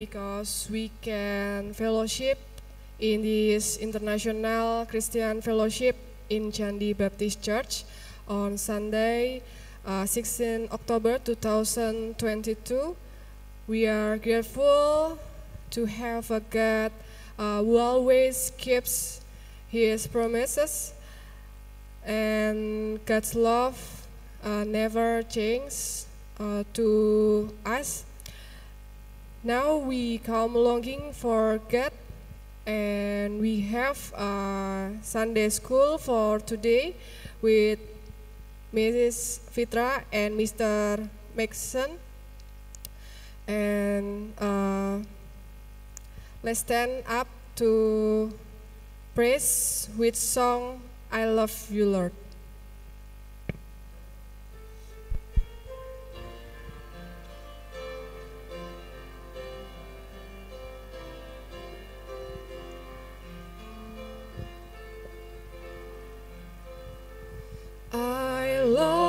because we can fellowship in this international Christian fellowship in Chandi Baptist Church on Sunday, uh, 16 October 2022. We are grateful to have a God uh, who always keeps His promises, and God's love uh, never changes uh, to us. Now we come longing for God, and we have a Sunday school for today with Mrs. Fitra and Mr. Maxson. And uh, let's stand up to praise with song I Love You, Lord. I love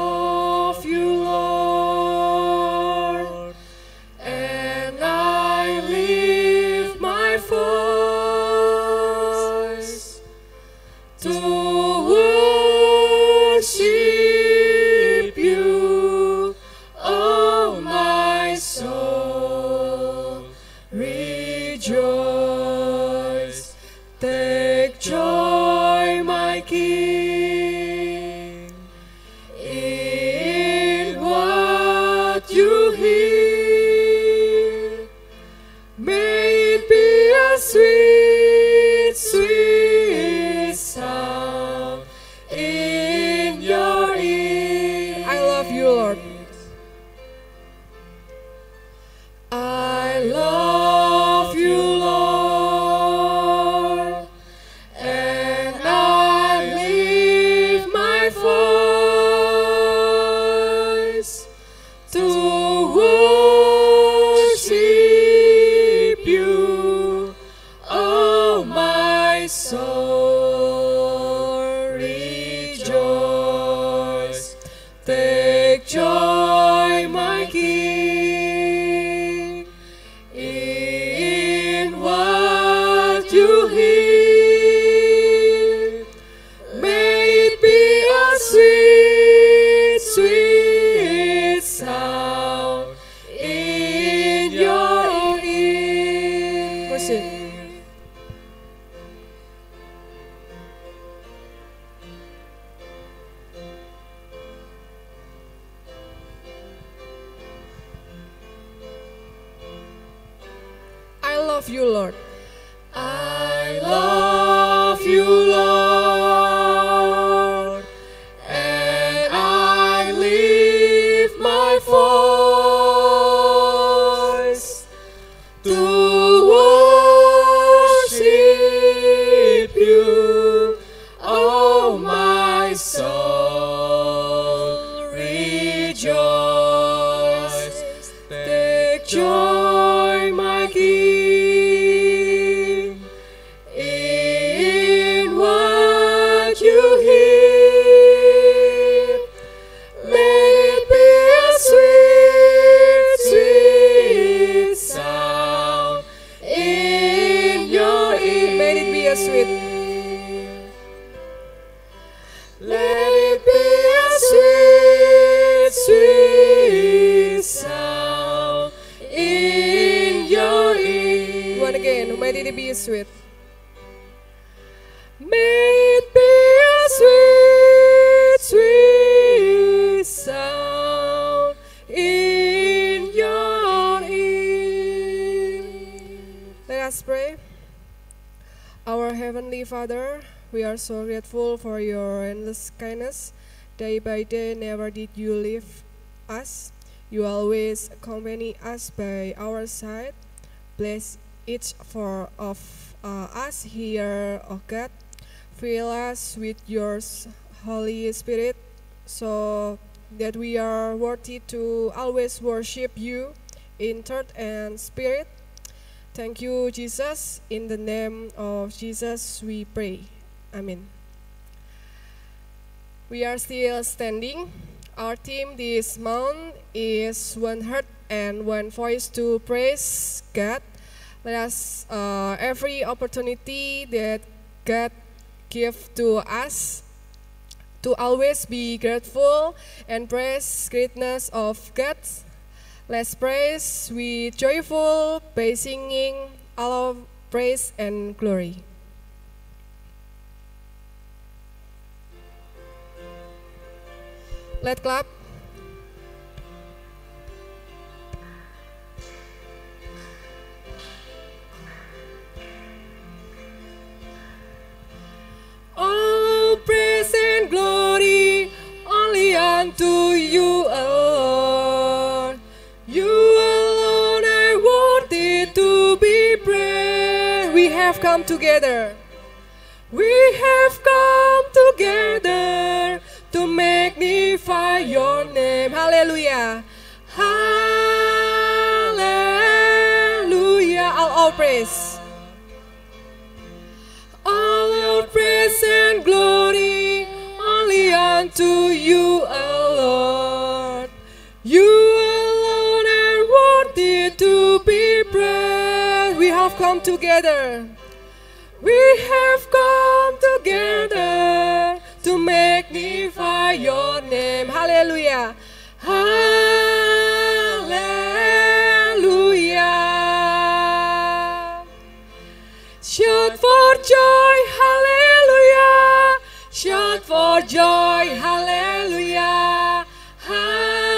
in your ear. One again. May it be sweet. May it be a sweet, sweet sound in your ear. Let us pray. Our Heavenly Father, we are so grateful for your endless kindness. Day by day, never did you leave us. You always accompany us by our side. Bless each for of uh, us here, O God. Fill us with your Holy Spirit so that we are worthy to always worship you in truth and spirit. Thank you, Jesus. In the name of Jesus, we pray. Amen. We are still standing. Our theme this month is One Heart and One Voice to Praise God. Let us uh, every opportunity that God give to us to always be grateful and praise greatness of God. Let's praise with joyful by singing all of praise and glory. Let's clap. All praise and glory only unto you alone. You alone are worthy to be praised. We have come together. We have come together to magnify your name. Hallelujah. Hallelujah. All, all praise. All your praise and glory only unto you alone. You alone are worthy to be praised. We have come together. We have come together to magnify your name. Hallelujah. Hallelujah. Shout for joy, hallelujah. Shout for joy, hallelujah. Hallelujah.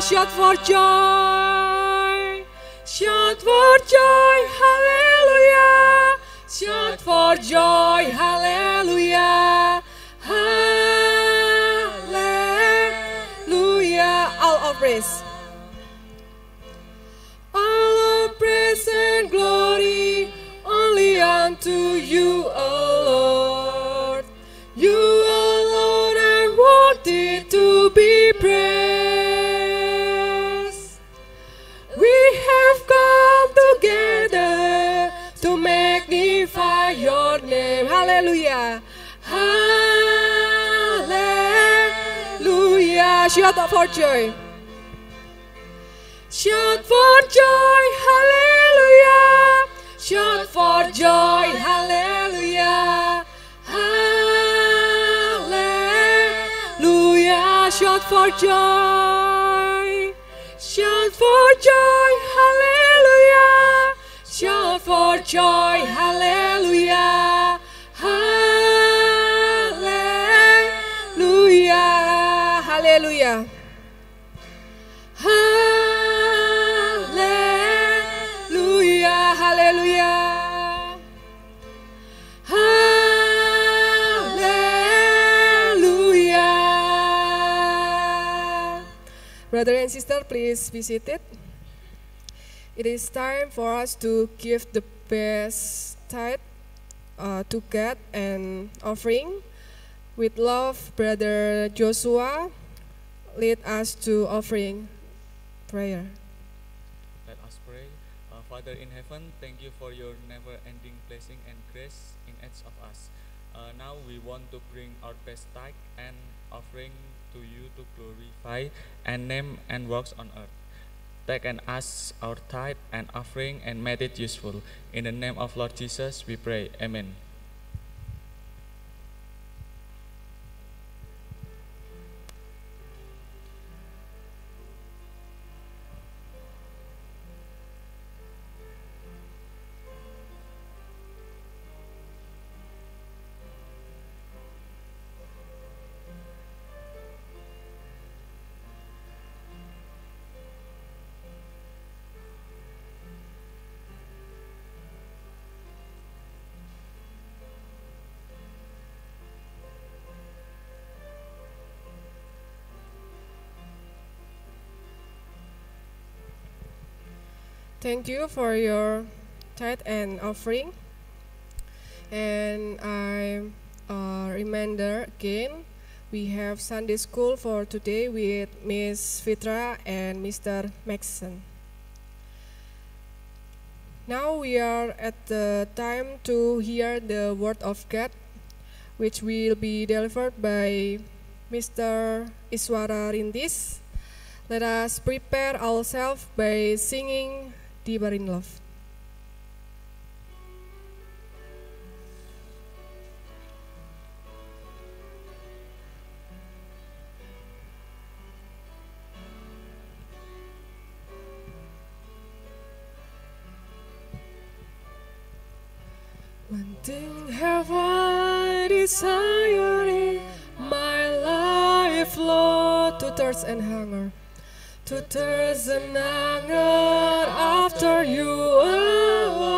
Shout for joy. Shout for joy, hallelujah. Shout for joy, hallelujah. Hallelujah. All of praise. All of praise and glory only unto you, name. Hallelujah. Hallelujah. Shout out for joy. Shout for joy, hallelujah. Shout for joy, hallelujah. Hallelujah. Shout for joy. Shout for joy, hallelujah. Shout for joy, hallelujah. Hallelujah. Hallelujah. Hallelujah. Brother and sister, please be seated. It is time for us to give the best tithe uh, to God and offering. With love, Brother Joshua, lead us to offering prayer. Let us pray. Uh, Father in heaven, thank you for your never ending blessing and grace in each of us. Uh, now we want to bring our best tithe and offering to you to glorify and name and works on earth. Take and ask our tithe and offering and make it useful. In the name of Lord Jesus, we pray. Amen. Thank you for your tithe and offering. And I uh, reminder again, we have Sunday school for today with Miss Fitra and Mr. Maxson. Now we are at the time to hear the word of God, which will be delivered by Mr. Iswara Rindis. Let us prepare ourselves by singing Deeper in Love. One thing have I desired in my life, Lord, to thirst and hunger, to thirst and hunger after you alone.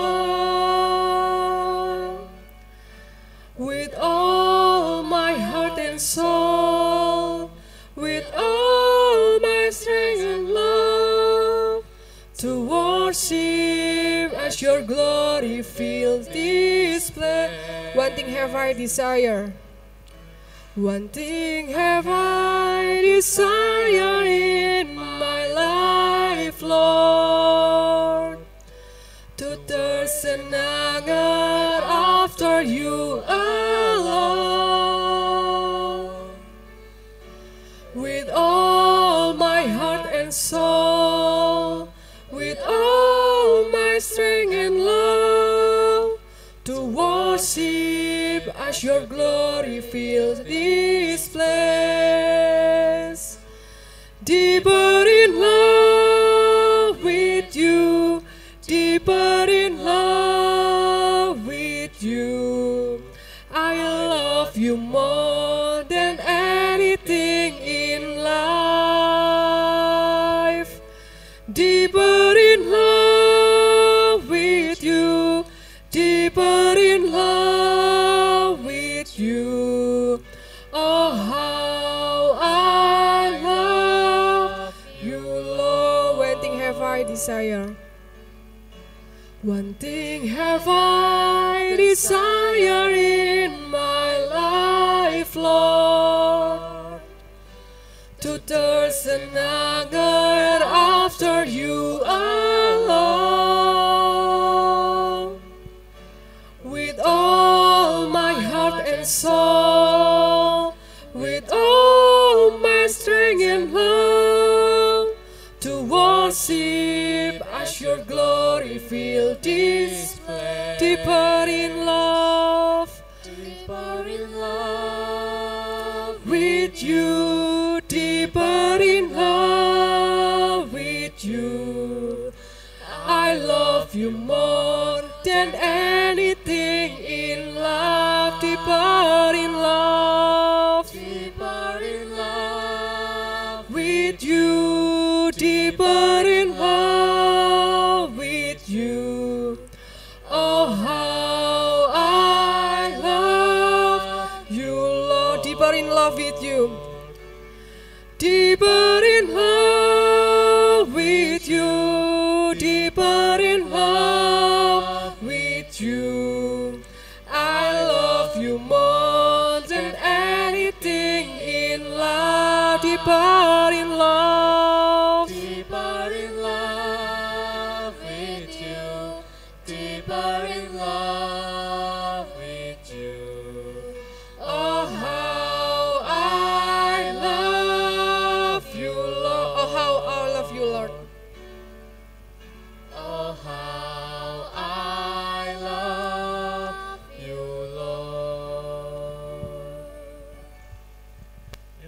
With all my heart and soul, with all my strength and love, to worship as your glory fills this place. One thing have I desire. One thing have I desire Lord, to thirst and hunger after you alone. With all my heart and soul, with all my strength and love, to worship as your glory fills this place. Deeper in love Oh, how I love you, Lord. One thing have I desire. One thing have I desire in my life, Lord, to thirst and hunger after you alone. Soul, with all my strength and love, to worship as your glory fill this place. Deeper in love, Deeper in love with you, deeper in love with you. I love you more than in love,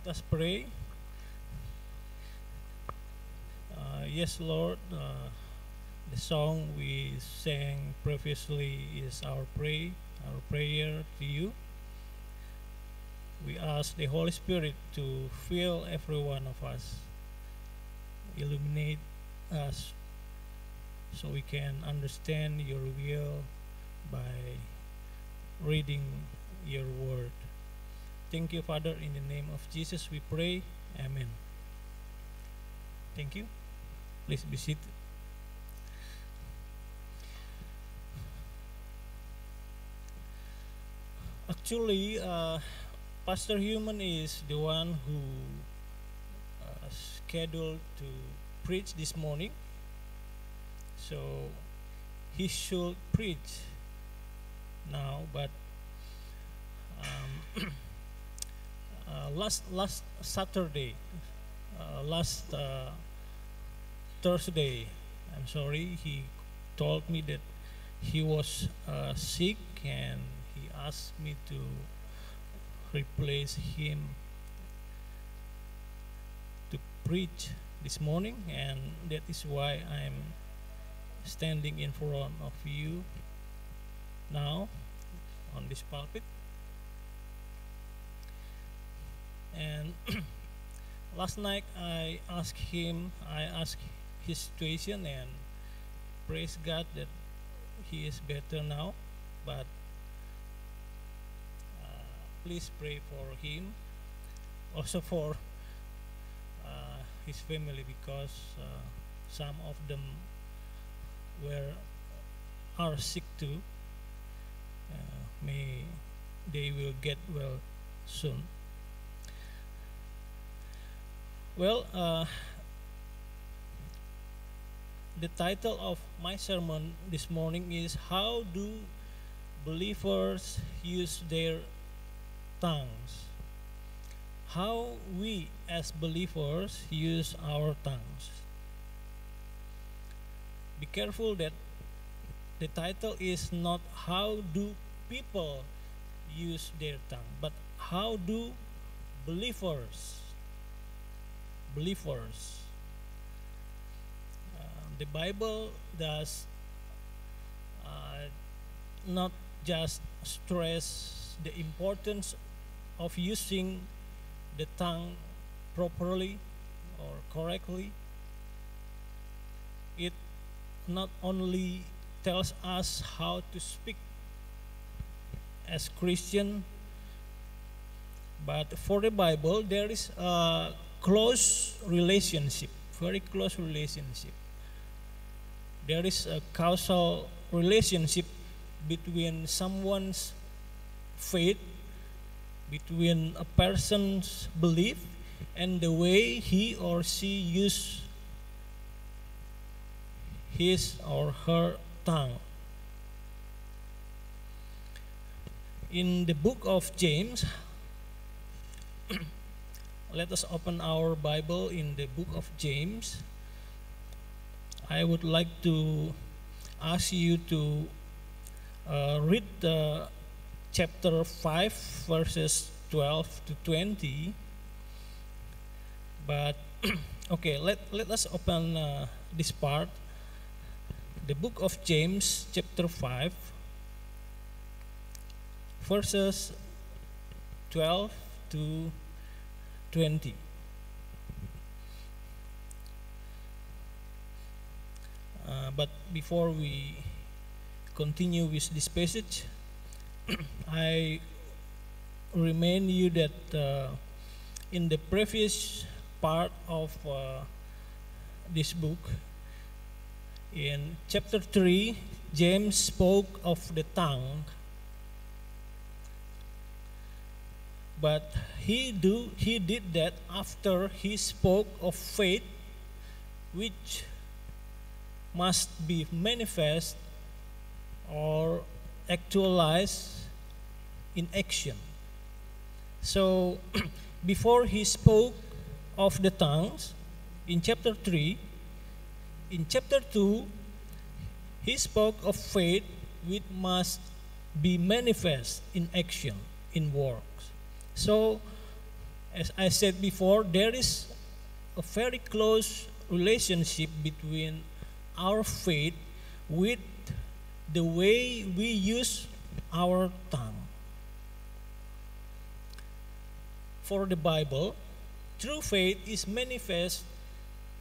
Let us pray. Uh, yes, Lord, uh, the song we sang previously is our pray, our prayer to you. We ask the Holy Spirit to fill every one of us, illuminate us, so we can understand your will by reading your word. Thank you, Father. In the name of Jesus, we pray. Amen. Thank you. Please be seated. Actually, uh, Pastor Human is the one who uh, scheduled to preach this morning. So he should preach now, but um, last last Saturday, uh, last uh, Thursday. I'm sorry, he told me that he was uh, sick and he asked me to replace him to preach this morning, and that is why I'm standing in front of you now on this pulpit. And last night I asked him, I asked his situation, and praise God that he is better now. But uh, please pray for him, also for uh, his family, because uh, some of them were are sick too. Uh, may they will get well soon. Well, uh, the title of my sermon this morning is How Do Believers Use Their Tongues? How we as believers use our tongues. Be careful that the title is not How Do People Use Their Tongue, but How Do Believers believers. Uh, the Bible does uh, not just stress the importance of using the tongue properly or correctly. It not only tells us how to speak as Christian, but for the Bible there is a close relationship, very close relationship. There is a causal relationship between someone's faith, between a person's belief, and the way he or she uses his or her tongue. In the book of James, let us open our Bible in the book of James. I would like to ask you to uh, read the chapter 5, verses 12 to 20. But okay, let, let us open uh, this part. The book of James, chapter 5, verses 12 to 20. Uh, but before we continue with this passage, I remind you that uh, in the previous part of uh, this book, in chapter 3, James spoke of the tongue but he do he did that after he spoke of faith which must be manifest or actualized in action. So before he spoke of the tongues in chapter 3 in chapter 2 he spoke of faith which must be manifest in action in work so, as I said before, there is a very close relationship between our faith with the way we use our tongue. For the Bible, true faith is manifest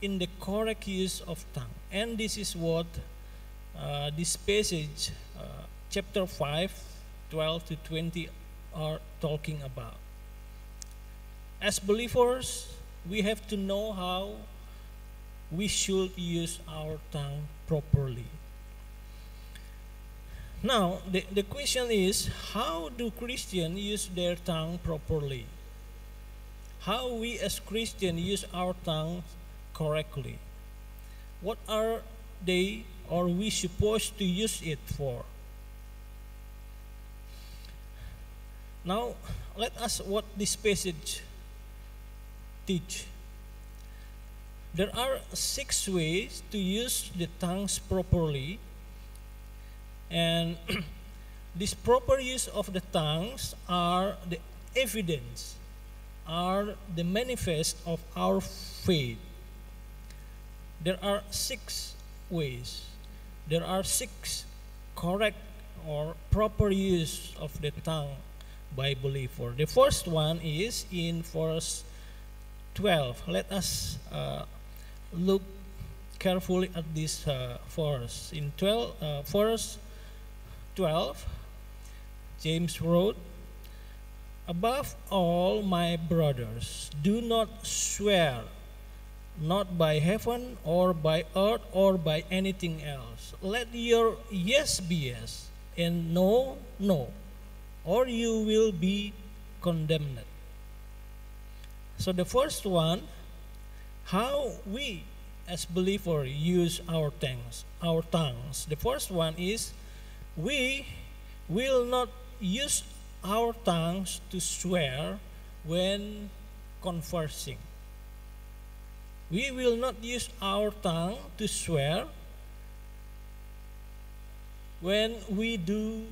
in the correct use of tongue. And this is what uh, this passage, uh, chapter 5, 12 to 20, are talking about as believers, we have to know how we should use our tongue properly. Now, the, the question is how do Christians use their tongue properly? How we as Christians use our tongue correctly? What are they or we supposed to use it for? Now, let us what this passage teach. There are six ways to use the tongues properly, and this proper use of the tongues are the evidence, are the manifest of our faith. There are six ways. There are six correct or proper use of the tongue by believer. The first one is in verse 12. Let us uh, look carefully at this uh, verse. In 12, uh, verse 12, James wrote, Above all, my brothers, do not swear, not by heaven or by earth or by anything else. Let your yes be yes and no, no, or you will be condemned. So the first one, how we as believers use our tongues, our tongues. The first one is we will not use our tongues to swear when conversing. We will not use our tongue to swear when we do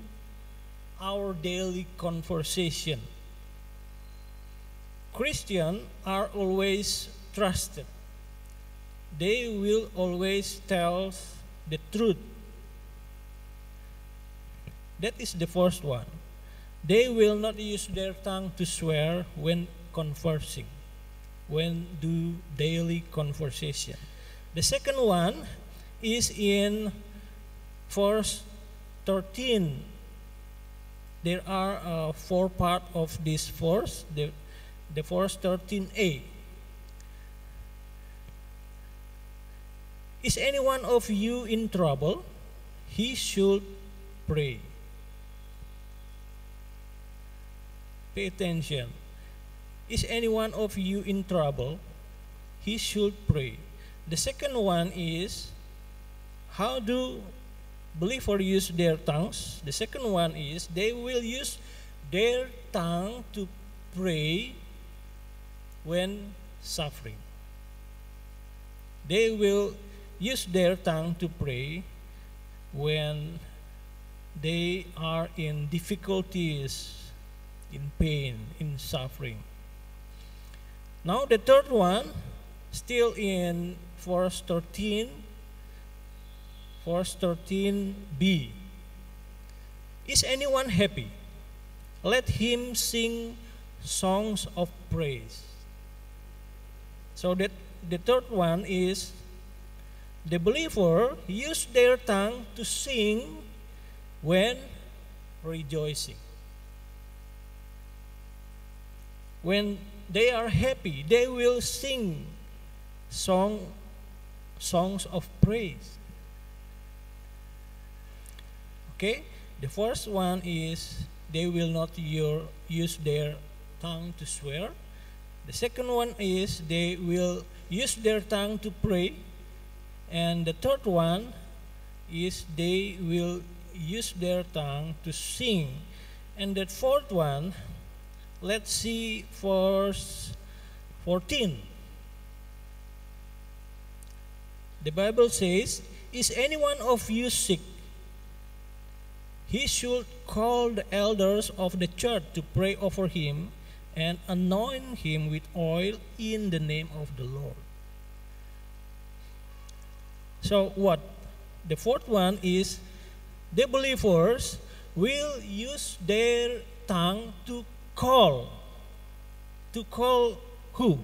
our daily conversation. Christians are always trusted. They will always tell the truth. That is the first one. They will not use their tongue to swear when conversing, when do daily conversation. The second one is in verse 13 there are uh, four part of this verse the, the verse 13a is any one of you in trouble? He should pray. Pay attention. Is any one of you in trouble? He should pray. The second one is how do believers use their tongues. The second one is they will use their tongue to pray when suffering. They will use their tongue to pray when they are in difficulties, in pain, in suffering. Now, the third one, still in verse 13 verse 13b. Is anyone happy? Let him sing songs of praise. So that the third one is the believer use their tongue to sing when rejoicing. When they are happy, they will sing song songs of praise. Okay? The first one is they will not use their tongue to swear. The second one is they will use their tongue to pray. And the third one is they will use their tongue to sing. And the fourth one, let's see verse 14. The Bible says, Is any one of you sick? he should call the elders of the church to pray over him and anoint him with oil in the name of the Lord. So, what? The fourth one is the believers will use their tongue to call. To call who?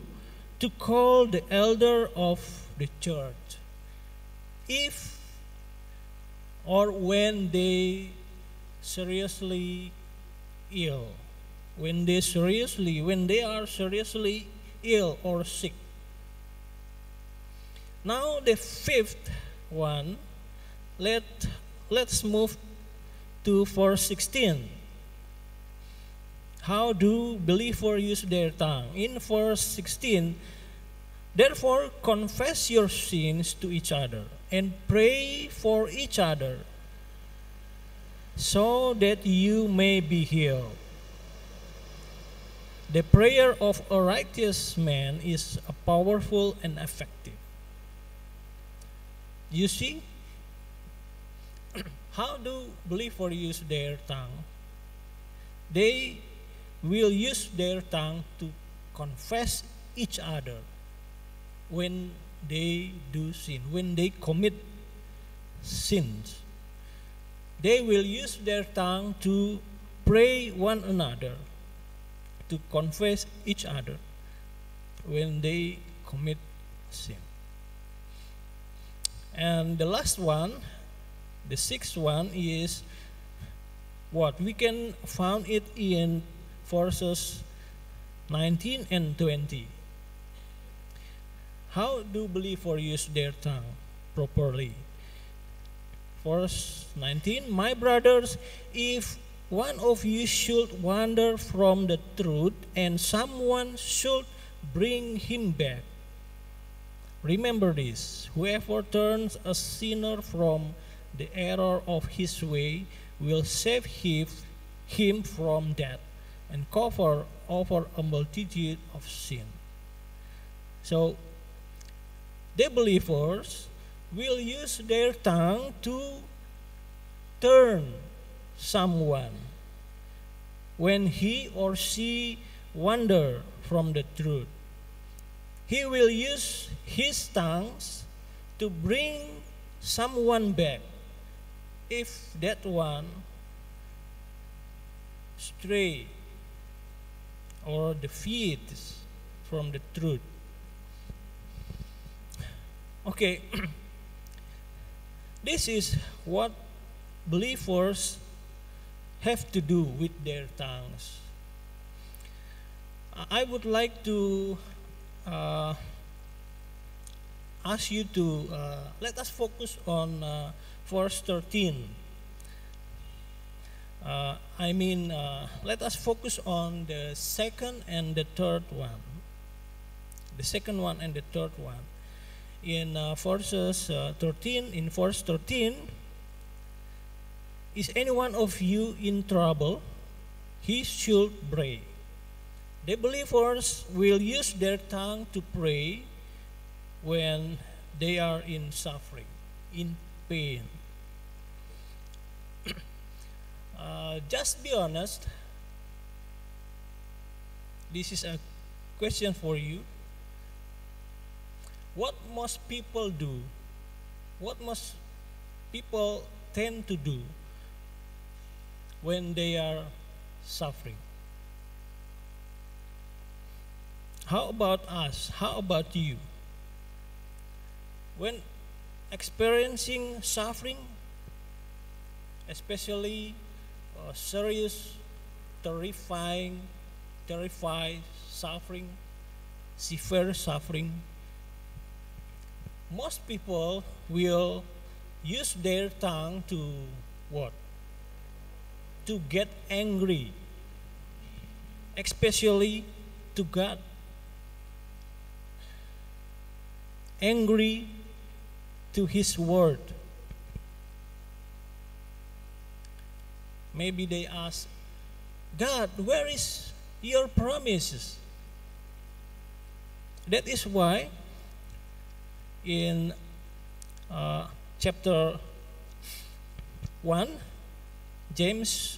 To call the elder of the church. If or when they seriously ill, when they seriously, when they are seriously ill or sick. Now the fifth one, let let's move to verse 16. How do believers use their tongue? In verse 16, therefore confess your sins to each other and pray for each other so that you may be healed. The prayer of a righteous man is powerful and effective. You see, how do believers use their tongue? They will use their tongue to confess each other when they do sin, when they commit sins. They will use their tongue to pray one another, to confess each other when they commit sin. And the last one, the sixth one is what we can found it in verses 19 and 20. How do believers use their tongue properly? Verse 19 My brothers, if one of you should wander from the truth and someone should bring him back, remember this whoever turns a sinner from the error of his way will save him, from death and cover over a multitude of sin. So, the believers will use their tongue to turn someone when he or she wander from the truth. He will use his tongues to bring someone back if that one stray or defeats from the truth. Okay, this is what believers have to do with their tongues. I would like to uh, ask you to uh, let us focus on uh, verse 13. Uh, I mean, uh, let us focus on the second and the third one. The second one and the third one. In uh, verses uh, 13, in verse 13, is any one of you in trouble? He should pray. The believers will use their tongue to pray when they are in suffering, in pain. uh, just be honest. This is a question for you. What most people do, what most people tend to do when they are suffering? How about us? How about you? When experiencing suffering, especially uh, serious, terrifying, terrified suffering, severe suffering, most people will use their tongue to what? To get angry, especially to God. Angry to His Word. Maybe they ask, God, where is your promises? That is why in uh, chapter 1, James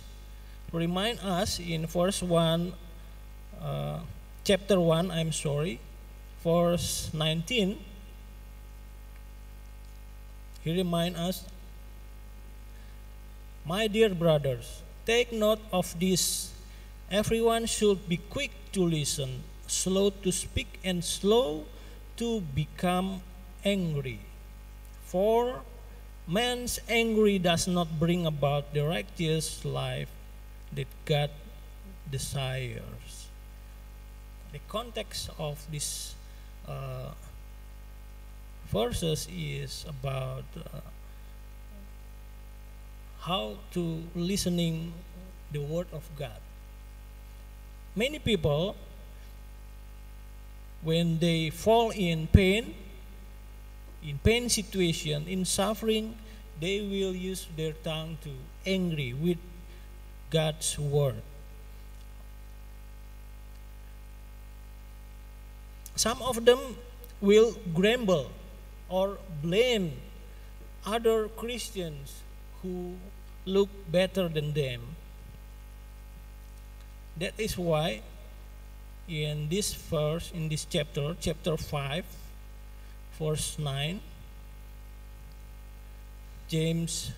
remind us in verse 1, uh, chapter 1, I'm sorry, verse 19, he remind us, My dear brothers, take note of this. Everyone should be quick to listen, slow to speak, and slow to become angry. For man's angry does not bring about the righteous life that God desires. The context of this uh, verses is about uh, how to listening the word of God. Many people, when they fall in pain, in pain situation, in suffering, they will use their tongue to angry with God's word. Some of them will grumble or blame other Christians who look better than them. That is why in this verse, in this chapter, chapter 5, verse 9, James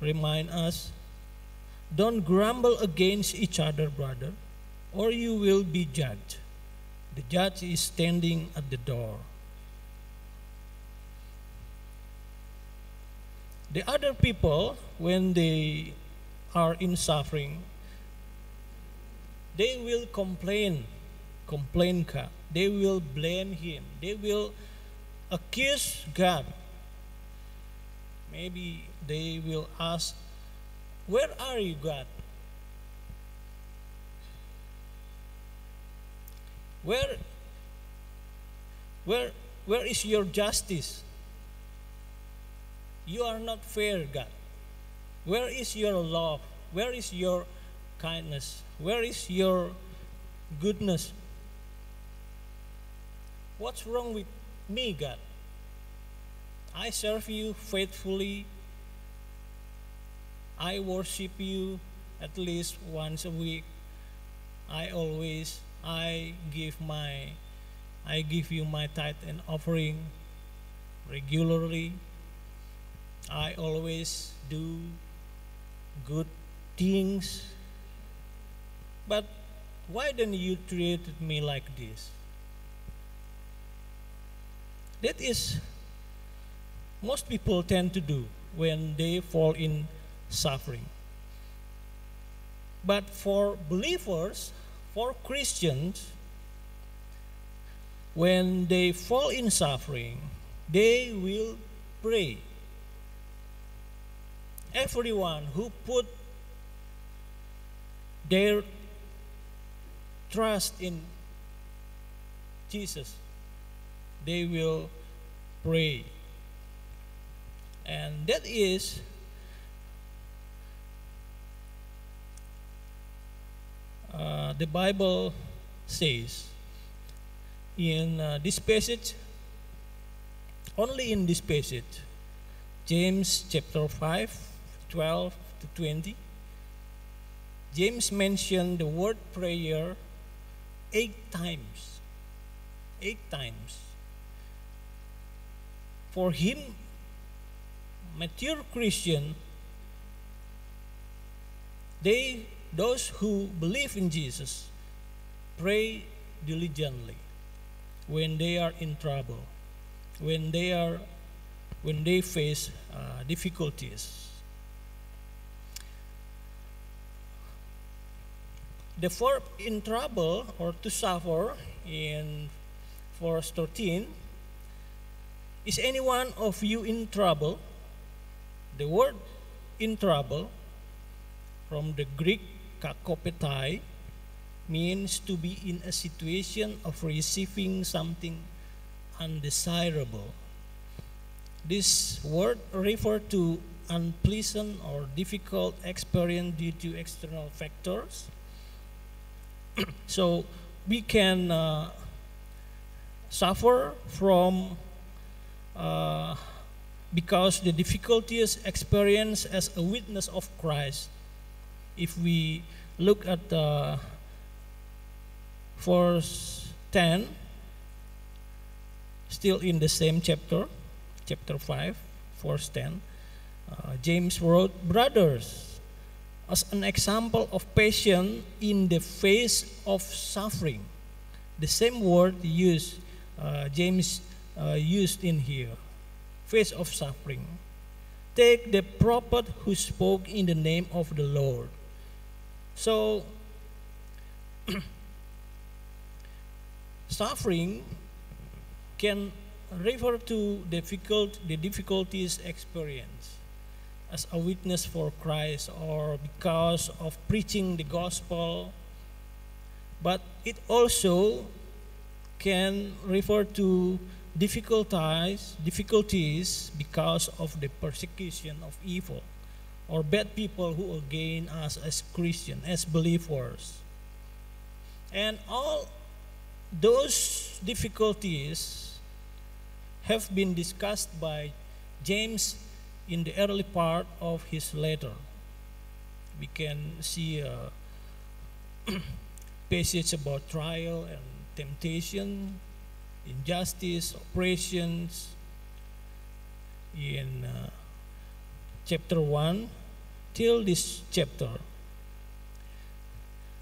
remind us don't grumble against each other, brother, or you will be judged. The judge is standing at the door. The other people, when they are in suffering, they will complain, complain God. They will blame Him. They will accuse God. Maybe they will ask, Where are you, God? Where, where, where is your justice? You are not fair, God. Where is your love? Where is your kindness? Where is your goodness? What's wrong with me, God? I serve you faithfully. I worship you at least once a week. I always I give my I give you my tithe and offering regularly. I always do good things. But why don't you treat me like this? That is most people tend to do when they fall in suffering. But for believers, for Christians, when they fall in suffering, they will pray. Everyone who put their trust in Jesus, they will pray. And that is uh, the Bible says in uh, this passage, only in this passage, James chapter 5, 12 to 20, James mentioned the word prayer eight times. Eight times. For him, mature Christian, they those who believe in Jesus pray diligently when they are in trouble, when they are when they face uh, difficulties. The verb in trouble or to suffer in verse 13 is any one of you in trouble? The word in trouble from the Greek kakopathei means to be in a situation of receiving something undesirable. This word refers to unpleasant or difficult experience due to external factors. so we can uh, suffer from uh, because the difficulties experienced as a witness of Christ if we look at the verse 10, still in the same chapter, chapter 5, verse 10, uh, James wrote, Brothers, as an example of patience in the face of suffering. The same word used, uh, James uh, used in here, face of suffering. Take the prophet who spoke in the name of the Lord. So, suffering can refer to difficult, the difficulties experienced as a witness for Christ or because of preaching the gospel. But it also can refer to difficulties, difficulties because of the persecution of evil or bad people who again us as Christian, as believers. And all those difficulties have been discussed by James in the early part of his letter. We can see a passage about trial and temptation, injustice, oppressions in uh, chapter 1 till this chapter.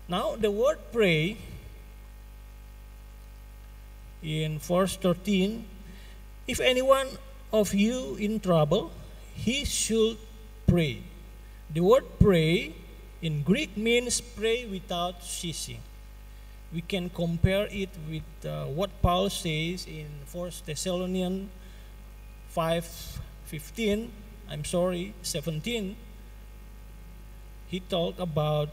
Now, the word pray in verse 13 if anyone of you in trouble, he should pray. The word pray in Greek means pray without ceasing. We can compare it with uh, what Paul says in 1 Thessalonians 5:15, I'm sorry, 17. He talked about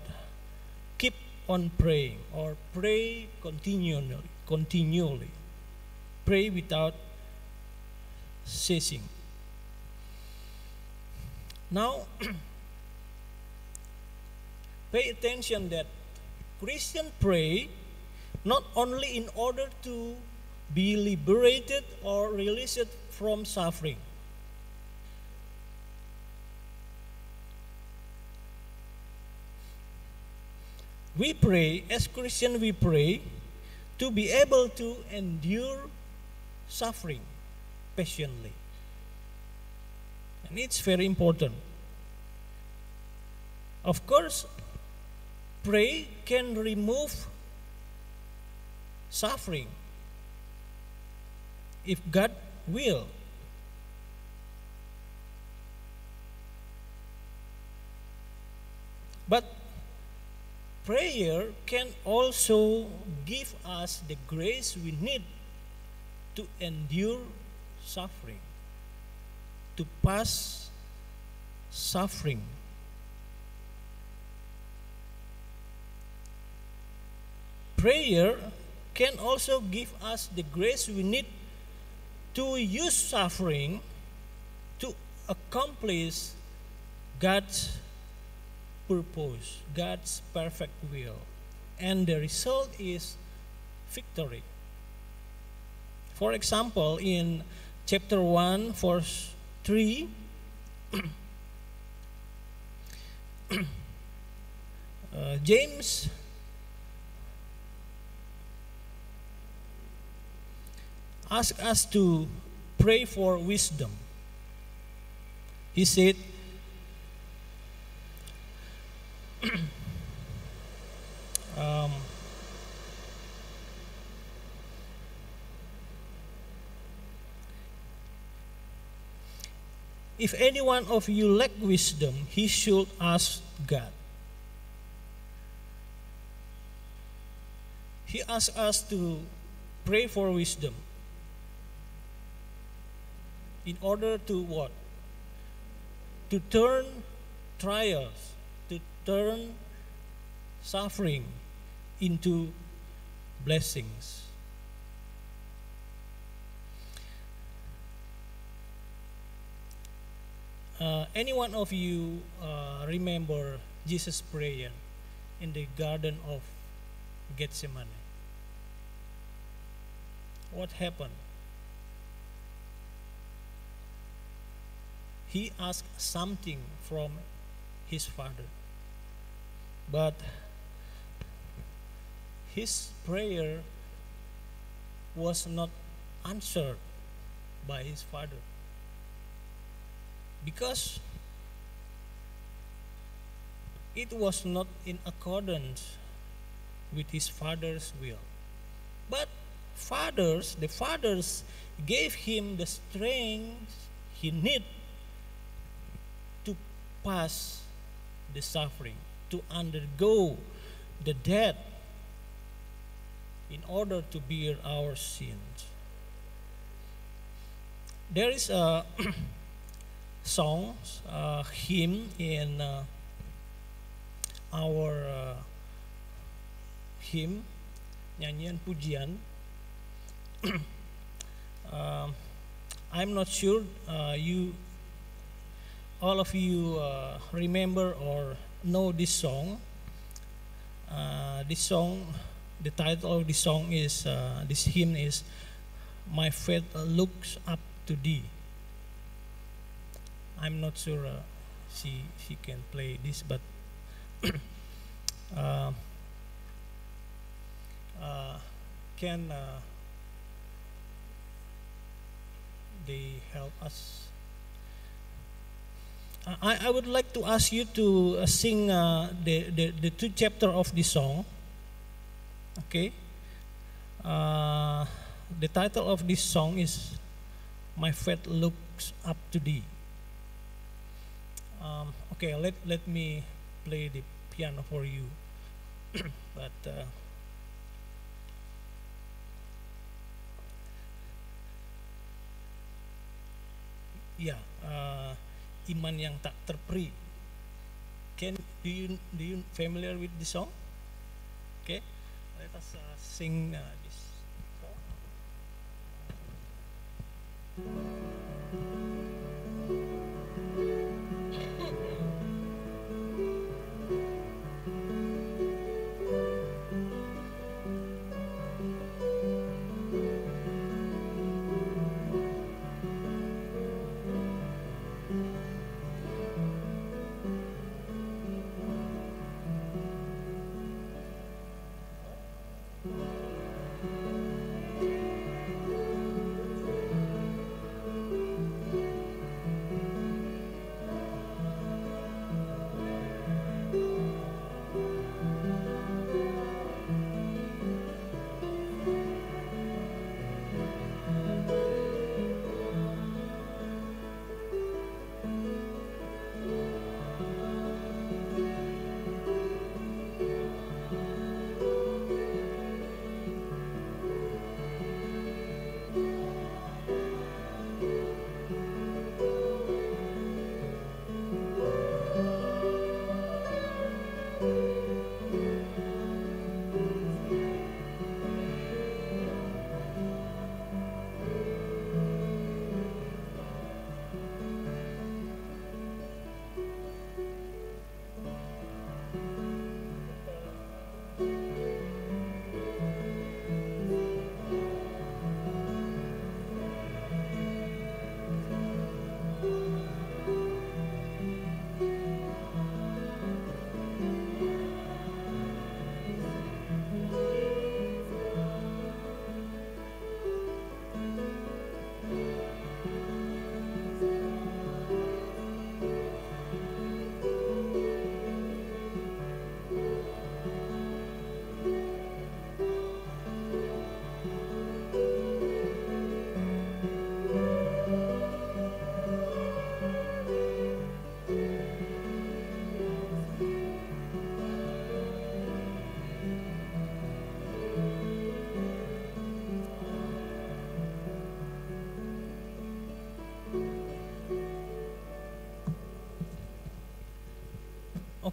keep on praying or pray continually, continually. Pray without ceasing. Now, pay attention that Christian pray not only in order to be liberated or released from suffering. We pray, as Christian, we pray to be able to endure suffering patiently. And it's very important. Of course, pray can remove suffering if God will. But prayer can also give us the grace we need to endure suffering, to pass suffering. Prayer can also give us the grace we need to use suffering to accomplish God's purpose, God's perfect will. And the result is victory. For example, in chapter 1, verse 3, uh, James asked us to pray for wisdom. He said, um, If any one of you lack wisdom, he should ask God. He asks us to pray for wisdom. In order to what? To turn trials, to turn suffering into blessings. Uh, any one of you uh, remember Jesus' prayer in the Garden of Gethsemane? What happened? He asked something from his father, but his prayer was not answered by his father because it was not in accordance with his father's will. But fathers, the fathers gave him the strength he need to pass the suffering, to undergo the death in order to bear our sins. There is a song, a hymn in uh, our uh, hymn, nyanyian pujian. Um, I'm not sure uh, you, all of you uh, remember or know this song. Uh, this song, the title of this song is, this hymn is my faith looks up to thee. I'm not sure uh, she she can play this, but uh, uh, can uh, they help us? I, I would like to ask you to uh, sing uh, the, the, the two chapter of the song. Okay. Uh, the title of this song is My Faith Looks Up to Thee. Um, okay, let, let me play the piano for you. but uh, yeah, uh, iman yang tak terperi. Can do you do you familiar with the song? Okay, let us uh, sing uh, this.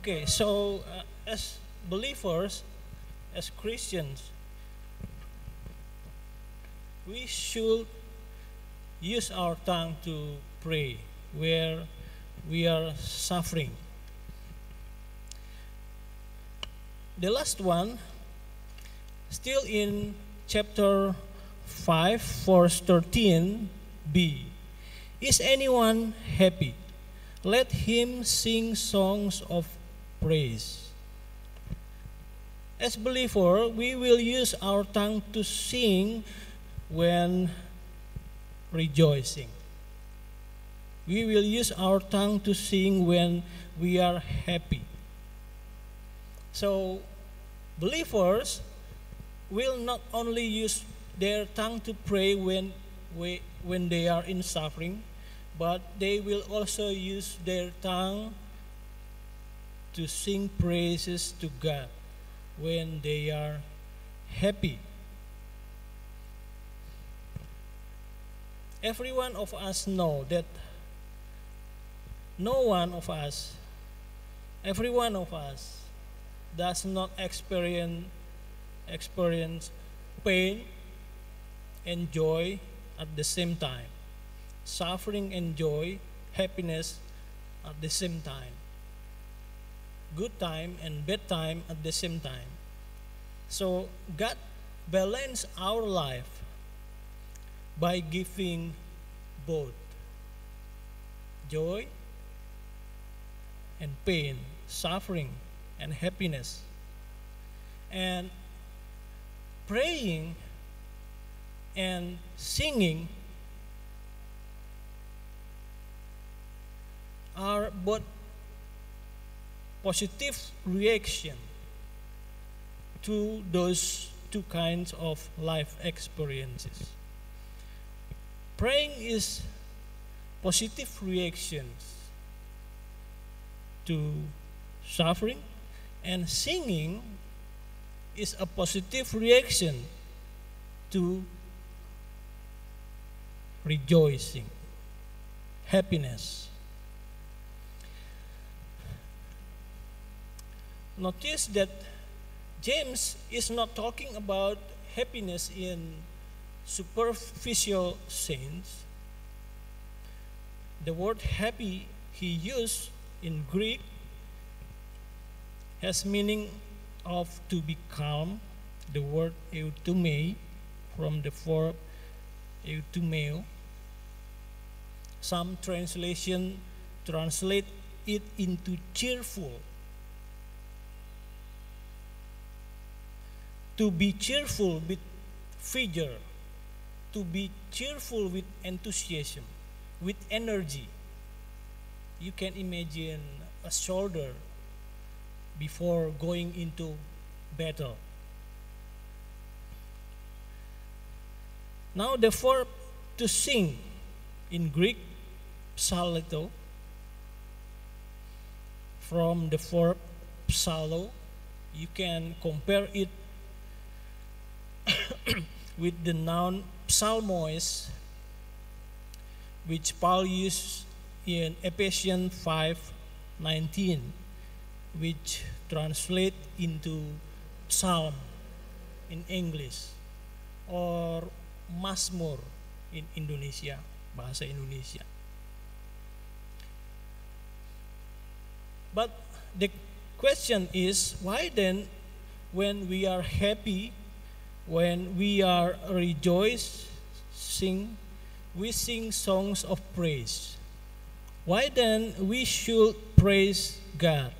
Okay, so uh, as believers, as Christians, we should use our tongue to pray where we are suffering. The last one, still in chapter 5, verse 13b. Is anyone happy? Let him sing songs of praise. As believer, we will use our tongue to sing when rejoicing. We will use our tongue to sing when we are happy. So, believers will not only use their tongue to pray when, when they are in suffering, but they will also use their tongue to sing praises to God when they are happy. Every one of us know that no one of us, every one of us does not experience experience pain and joy at the same time. Suffering and joy, happiness at the same time good time and bad time at the same time. So God balance our life. by giving both joy and pain, suffering and happiness. And praying and singing are both positive reaction to those two kinds of life experiences. Praying is positive reactions to suffering and singing is a positive reaction to rejoicing, happiness. Notice that James is not talking about happiness in superficial sense. The word happy he used in Greek has meaning of to be calm. The word eutume from the verb eutumeo. Some translation translate it into cheerful. To be cheerful with vigor, to be cheerful with enthusiasm, with energy. You can imagine a soldier before going into battle. Now the verb to sing in Greek, psallo, from the verb psallo, you can compare it with the noun psalmos, which Paul used in Ephesians 5:19, which translate into psalm in English or Mazmur in Indonesia, bahasa Indonesia. But the question is why then when we are happy, when we are rejoicing, we sing songs of praise. Why then we should praise God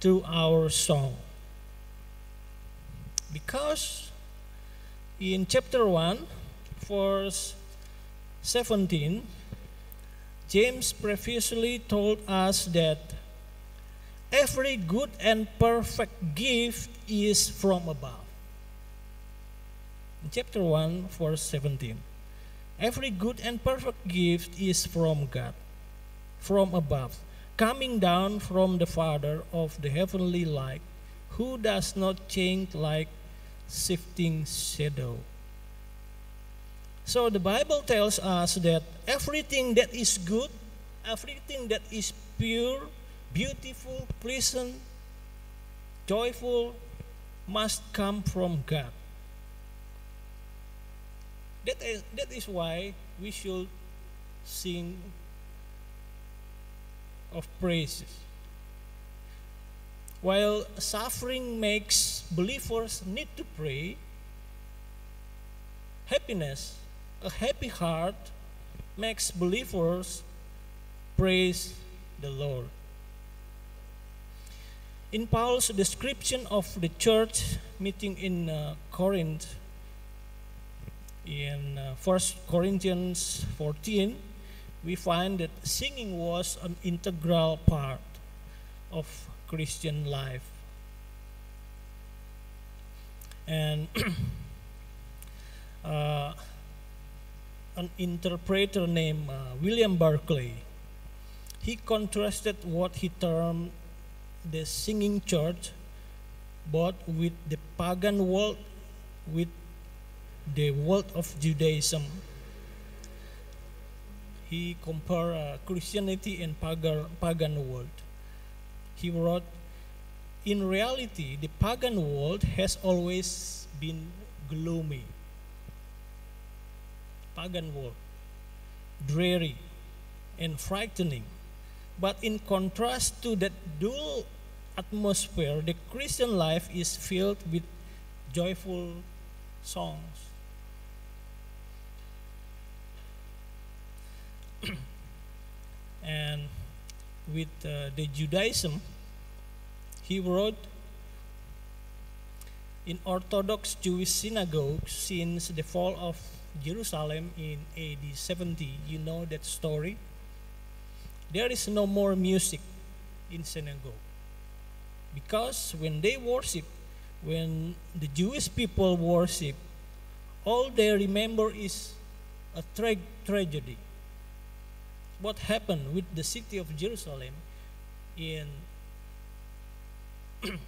through our song? Because in chapter 1, verse 17, James previously told us that every good and perfect gift is from above. Chapter 1, verse 17, every good and perfect gift is from God, from above, coming down from the Father of the heavenly light, who does not change like shifting shadow. So the Bible tells us that everything that is good, everything that is pure, beautiful, pleasant, joyful, must come from God. That is, that is why we should sing of praises. While suffering makes believers need to pray, happiness, a happy heart, makes believers praise the Lord. In Paul's description of the church meeting in uh, Corinth, in uh, 1 Corinthians 14, we find that singing was an integral part of Christian life. And uh, an interpreter named uh, William Barclay, he contrasted what he termed the singing church both with the pagan world, with the world of Judaism. He compared uh, Christianity and pagan, pagan world he wrote, In reality, the pagan world has always been gloomy. Pagan world, dreary and frightening. But in contrast to that dull atmosphere, the Christian life is filled with joyful songs. With uh, the Judaism, he wrote in Orthodox Jewish synagogues since the fall of Jerusalem in AD 70. You know that story? There is no more music in synagogue. Because when they worship, when the Jewish people worship, all they remember is a tra- tragedy. What happened with the city of Jerusalem in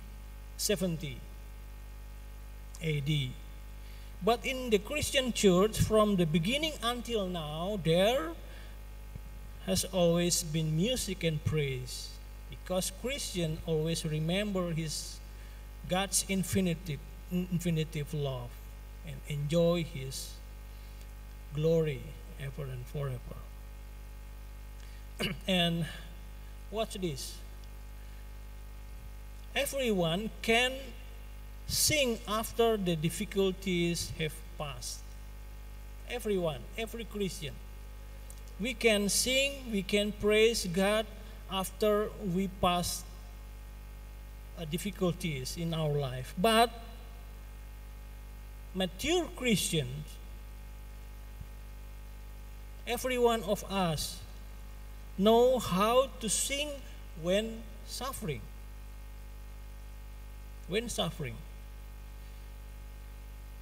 70 AD. But in the Christian church, from the beginning until now, there has always been music and praise because Christian always remember his God's infinitive, infinitive love and enjoy his glory ever and forever. and watch this. Everyone can sing after the difficulties have passed. Everyone, every Christian. We can sing, we can praise God after we pass uh, difficulties in our life. But mature Christians, every one of us know how to sing when suffering. When suffering.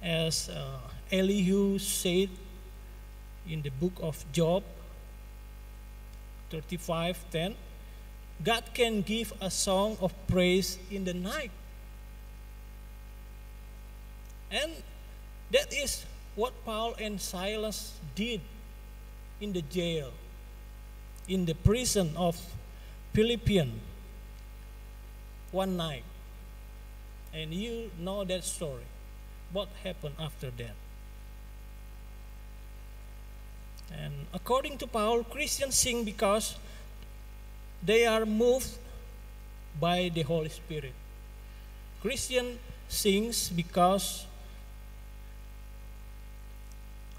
As uh, Elihu said in the book of Job 35:10, God can give a song of praise in the night. And that is what Paul and Silas did in the jail, in the prison of Philippian one night. And you know that story. What happened after that? And according to Paul, Christians sing because they are moved by the Holy Spirit. Christian sings because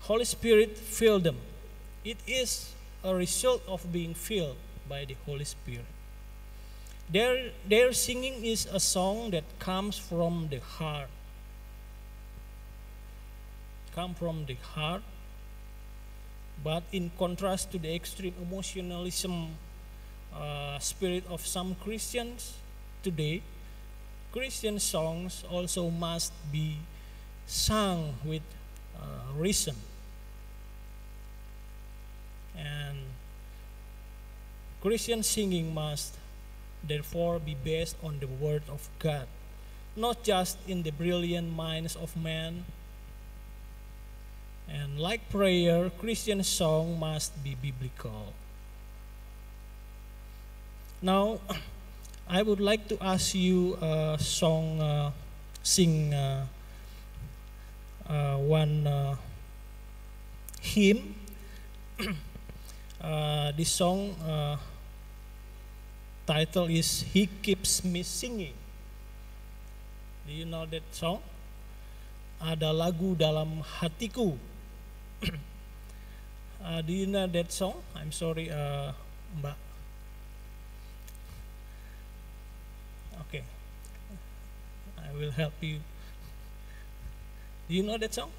Holy Spirit filled them. It is a result of being filled by the Holy Spirit. Their, their singing is a song that comes from the heart. Come from the heart. But in contrast to the extreme emotionalism uh, spirit of some Christians today, Christian songs also must be sung with uh, reason. And Christian singing must therefore be based on the Word of God, not just in the brilliant minds of men. And like prayer, Christian song must be biblical. Now, I would like to ask you a song, uh, sing uh, uh, one uh, hymn. Uh, this song uh, title is He Keeps Me Singing. Do you know that song? Ada lagu dalam hatiku. do you know that song? I'm sorry, Mbak. Okay, I will help you. Do you know that song?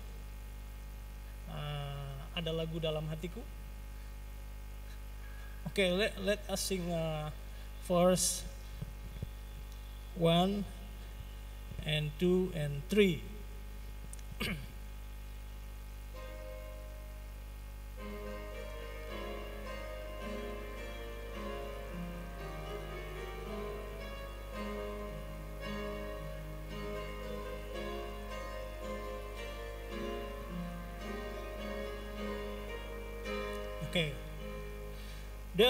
Uh, ada lagu dalam hatiku. Okay, let, let us sing uh, verse 1 and 2 and 3.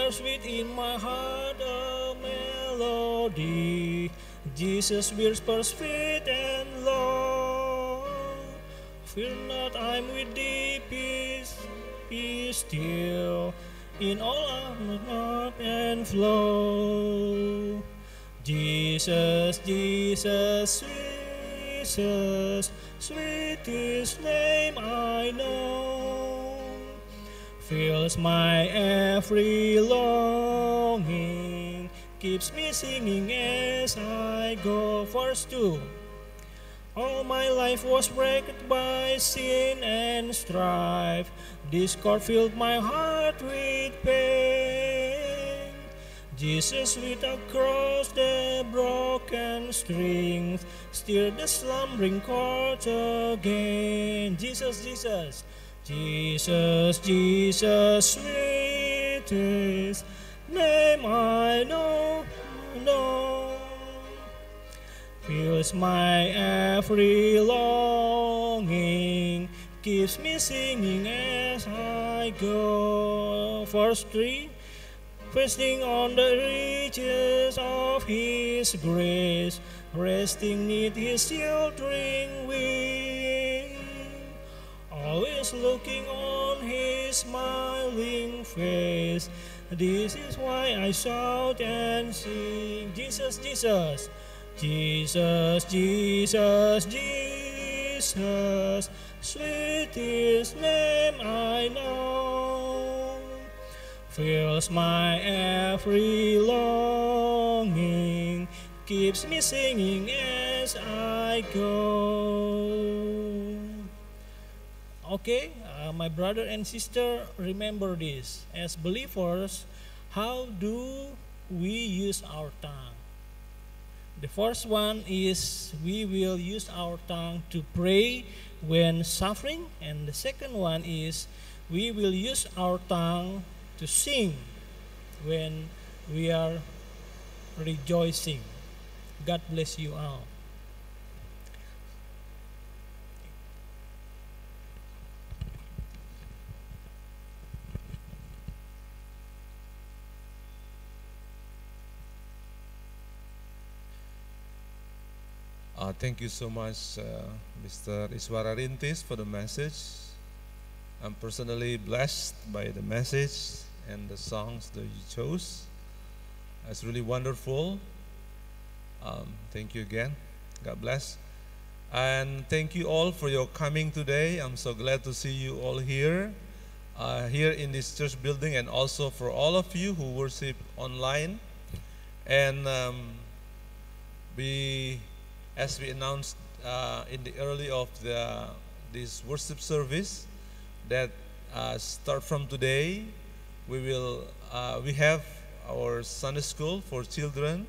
There's within my heart a melody. Jesus whispers sweet and low. Fear not, I'm with thee, peace, be still. In all I'm up and flow. Jesus, Jesus, Jesus, sweetest name I know fills my every longing. keeps me singing as I go. Verse 2 All my life was wrecked by sin and strife. Discord filled my heart with pain. Jesus lit across the broken strings, stir the slumbering chords again. Jesus, Jesus, Jesus, Jesus, sweetest name I know, know. Fills my every longing, keeps me singing as I go. Verse 3 Feasting on the riches of His grace, resting neath His sheltering wing, always looking on His smiling face. This is why I shout and sing, Jesus, Jesus, Jesus, Jesus, Jesus, sweetest name I know fills my every longing, keeps me singing as I go. Okay, uh, my brother and sister, remember this. As believers, how do we use our tongue? The first one is we will use our tongue to pray when suffering, and the second one is we will use our tongue to sing when we are rejoicing. God bless you all. Uh, thank you so much, uh, Mr. Iswara Rintis, for the message. I'm personally blessed by the message and the songs that you chose. It's really wonderful. Um, thank you again. God bless. And thank you all for your coming today. I'm so glad to see you all here, uh, here in this church building, and also for all of you who worship online. And um, as we announced uh, in the early of the this worship service, that uh, start from today, we will uh, we have our Sunday school for children,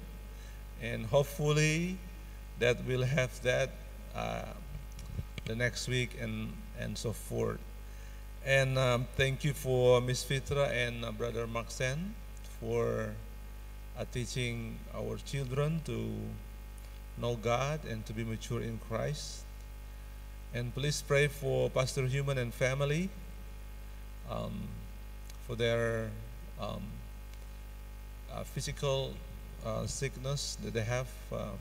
and hopefully that we'll have that uh, the next week and and so forth. And um, thank you for Miss Fitra and uh, Brother Maxen for uh, teaching our children to know God and to be mature in Christ. And please pray for Pastor Human and family um, for their um, uh, physical uh, sickness that they have. Um,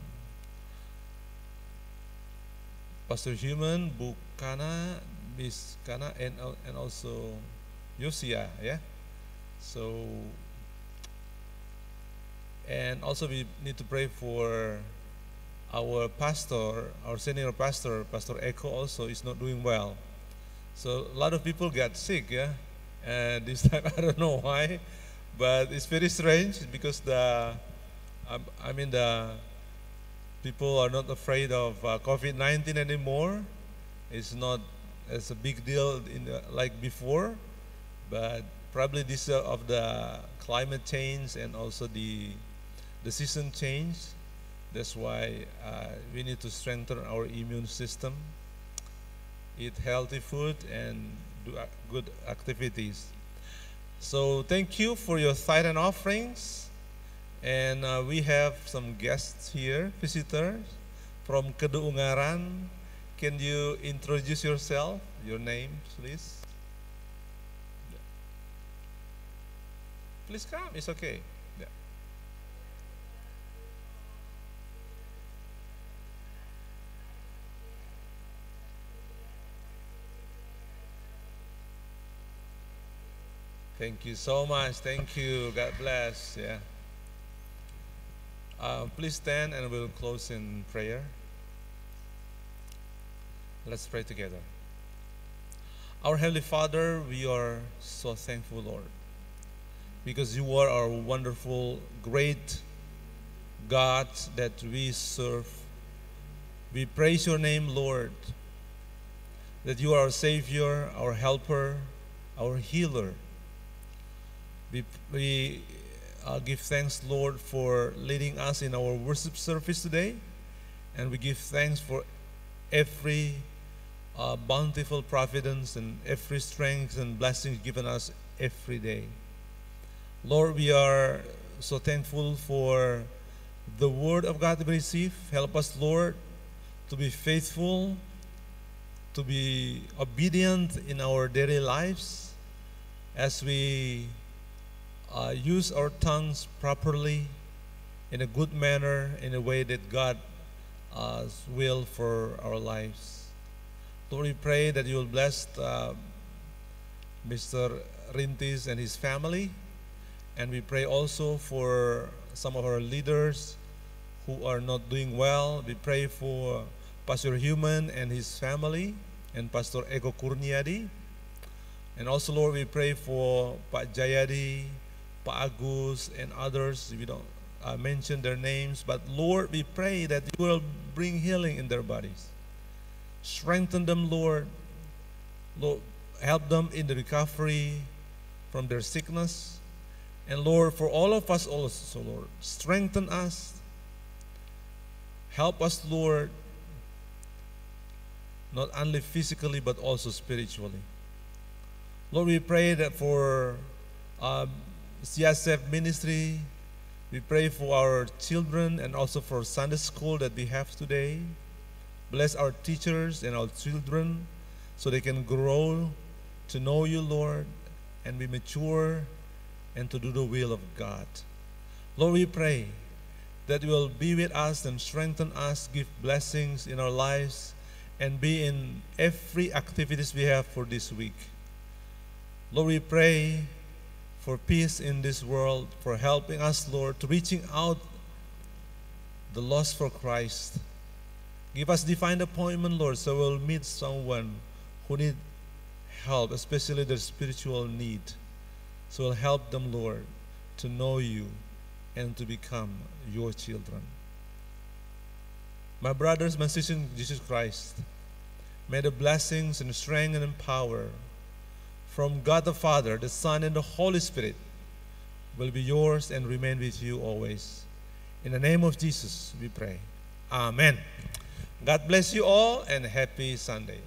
Pastor Human, Bukana, Biskana, and and also Yosia, yeah. So, and also we need to pray for our pastor, our senior pastor, Pastor Eko, also is not doing well. So a lot of people get sick, yeah. And this time I don't know why, but it's very strange because the, um, I mean the people are not afraid of uh, COVID-19 anymore. It's not as a big deal the, like before, but probably this uh, of the climate change and also the the season change. That's why uh, we need to strengthen our immune system, eat healthy food, and do good activities. So thank you for your tithe and offerings. And uh, we have some guests here, visitors from Keduungaran. Can you introduce yourself, your name, please? Please come, it's okay. Yeah. Thank you so much. Thank you. God bless. Yeah. Uh, please stand and we'll close in prayer. Let's pray together. Our Heavenly Father, we are so thankful, Lord, because you are our wonderful, great God that we serve. We praise your name, Lord, that you are our Savior, our helper, our healer. We, we uh, give thanks, Lord, for leading us in our worship service today. And we give thanks for every uh, bountiful providence and every strength and blessings given us every day. Lord, we are so thankful for the word of God to be received. Help us, Lord, to be faithful, to be obedient in our daily lives as we uh, use our tongues properly in a good manner, in a way that God uh, will for our lives. Lord, we pray that you will bless uh, Mr. Rintis and his family. And we pray also for some of our leaders who are not doing well. We pray for Pastor Human and his family and Pastor Eko Kurniadi. And also, Lord, we pray for Pak Jayadi, Agus, and others. We don't uh, mention their names, but Lord, we pray that you will bring healing in their bodies. Strengthen them, Lord. Lord, help them in the recovery from their sickness. And Lord, for all of us also, Lord, strengthen us. Help us, Lord, not only physically but also spiritually. Lord, we pray that for um, CSF ministry, we pray for our children and also for Sunday school that we have today. Bless our teachers and our children so they can grow to know you, Lord, and be mature and to do the will of God. Lord, we pray that you will be with us and strengthen us, give blessings in our lives, and be in every activities we have for this week. Lord, we pray for peace in this world, for helping us, Lord, to reaching out the lost for Christ. Give us divine appointment, Lord, so we'll meet someone who need help, especially their spiritual need. So we'll help them, Lord, to know you and to become your children. My brothers, my sisters in Jesus Christ, may the blessings and strength and power from God the Father, the Son, and the Holy Spirit will be yours and remain with you always. In the name of Jesus, we pray. Amen. God bless you all and happy Sunday.